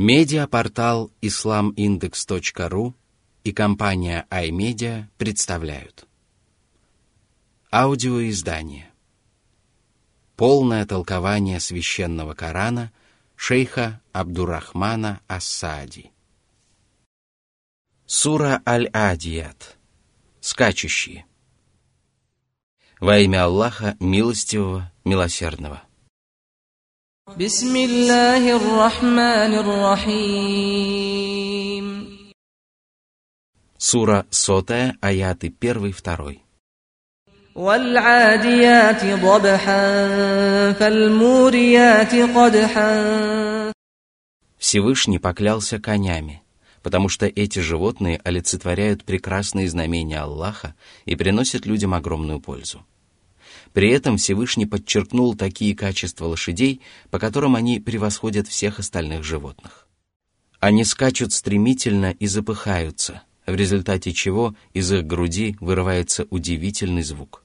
Медиапортал islamindex.ru и компания iMedia представляют. Аудиоиздание. Полное толкование священного Корана шейха Абдурахмана Ассади. Сура Аль-Адият. Скачущие. Во имя Аллаха, милостивого, милосердного. بسم الله الرحمن الرحيم Сура сотая, аяты первый, второй. والعاديات ضبحا فالموريات قدحا Всевышний поклялся конями, потому что эти животные олицетворяют прекрасные знамения Аллаха и приносят людям огромную пользу. При этом Всевышний подчеркнул такие качества лошадей, по которым они превосходят всех остальных животных. Они скачут стремительно и запыхаются, в результате чего из их груди вырывается удивительный звук.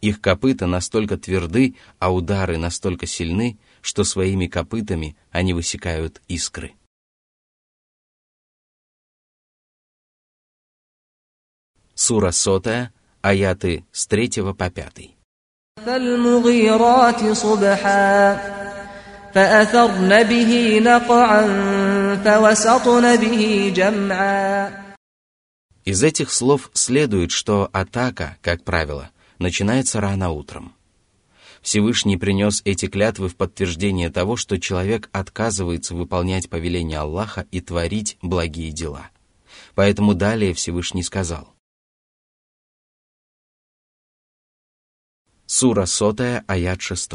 Их копыта настолько тверды, а удары настолько сильны, что своими копытами они высекают искры. Сура сотая, аяты с 3 по 5. فالمغيرات صبحا فأثرن به نقعا فوسطن به جمعا Из этих слов следует, что атака, как правило, начинается рано утром. Всевышний принес эти клятвы в подтверждение того, что человек отказывается выполнять повеление Аллаха и творить благие дела. Поэтому далее Всевышний сказал. Сура 100, аят 6.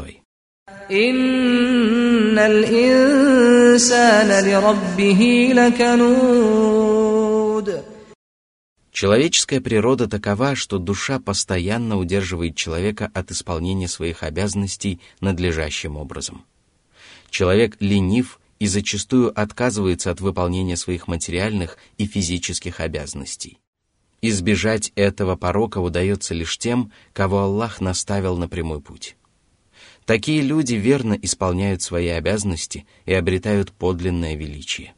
Человеческая природа такова, что душа постоянно удерживает человека от исполнения своих обязанностей надлежащим образом. Человек ленив и зачастую отказывается от выполнения своих материальных и физических обязанностей. Избежать этого порока удается лишь тем, кого Аллах наставил на прямой путь. Такие люди верно исполняют свои обязанности и обретают подлинное величие.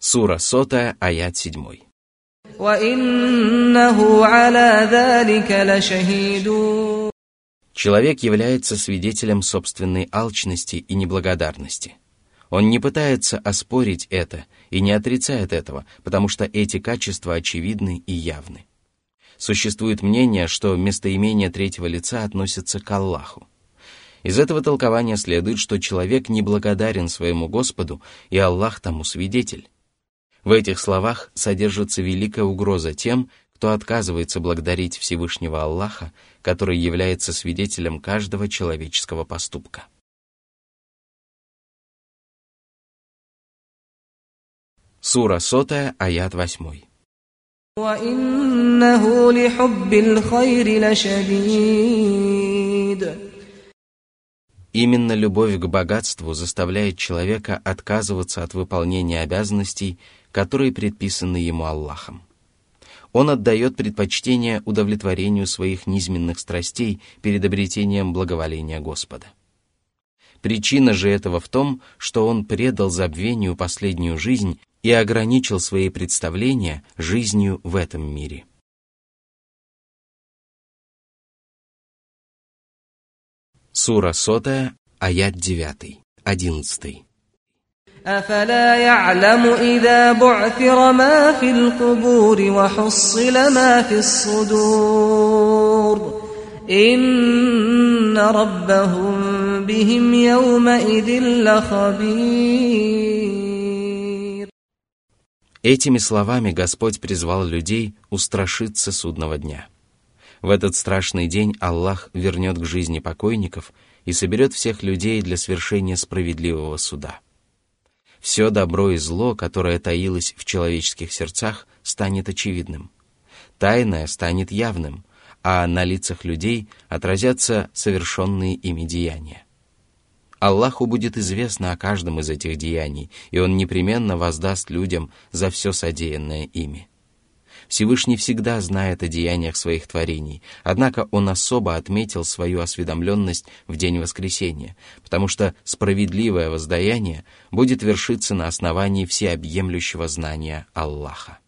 Сура сотая, аят седьмой. Человек является свидетелем собственной алчности и неблагодарности. Он не пытается оспорить это и не отрицает этого, потому что эти качества очевидны и явны. Существует мнение, что местоимение третьего лица относится к Аллаху. Из этого толкования следует, что человек неблагодарен своему Господу, и Аллах тому свидетель. В этих словах содержится великая угроза тем, кто отказывается благодарить Всевышнего Аллаха, который является свидетелем каждого человеческого поступка. Сура 100, аят 8. Именно любовь к богатству заставляет человека отказываться от выполнения обязанностей, которые предписаны ему Аллахом. Он отдает предпочтение удовлетворению своих низменных страстей перед обретением благоволения Господа. Причина же этого в том, что он предал забвению последнюю жизнь и ограничил свои представления жизнью в этом мире. Сура сотая, аят девятый, одиннадцатый. أفلا يعلم إذا بعثر ما في القبور وحصل ما في الصدور إن ربهم بهم يومئذ لخبير Этими словами Господь призвал людей устрашиться судного дня. В этот страшный день Аллах вернет к жизни покойников и соберет всех людей для свершения справедливого суда. Все добро и зло, которое таилось в человеческих сердцах, станет очевидным. Тайное станет явным, а на лицах людей отразятся совершенные ими деяния. Аллаху будет известно о каждом из этих деяний, и Он непременно воздаст людям за все содеянное ими. Всевышний всегда знает о деяниях своих творений, однако Он особо отметил свою осведомленность в день воскресения, потому что справедливое воздаяние будет вершиться на основании всеобъемлющего знания Аллаха.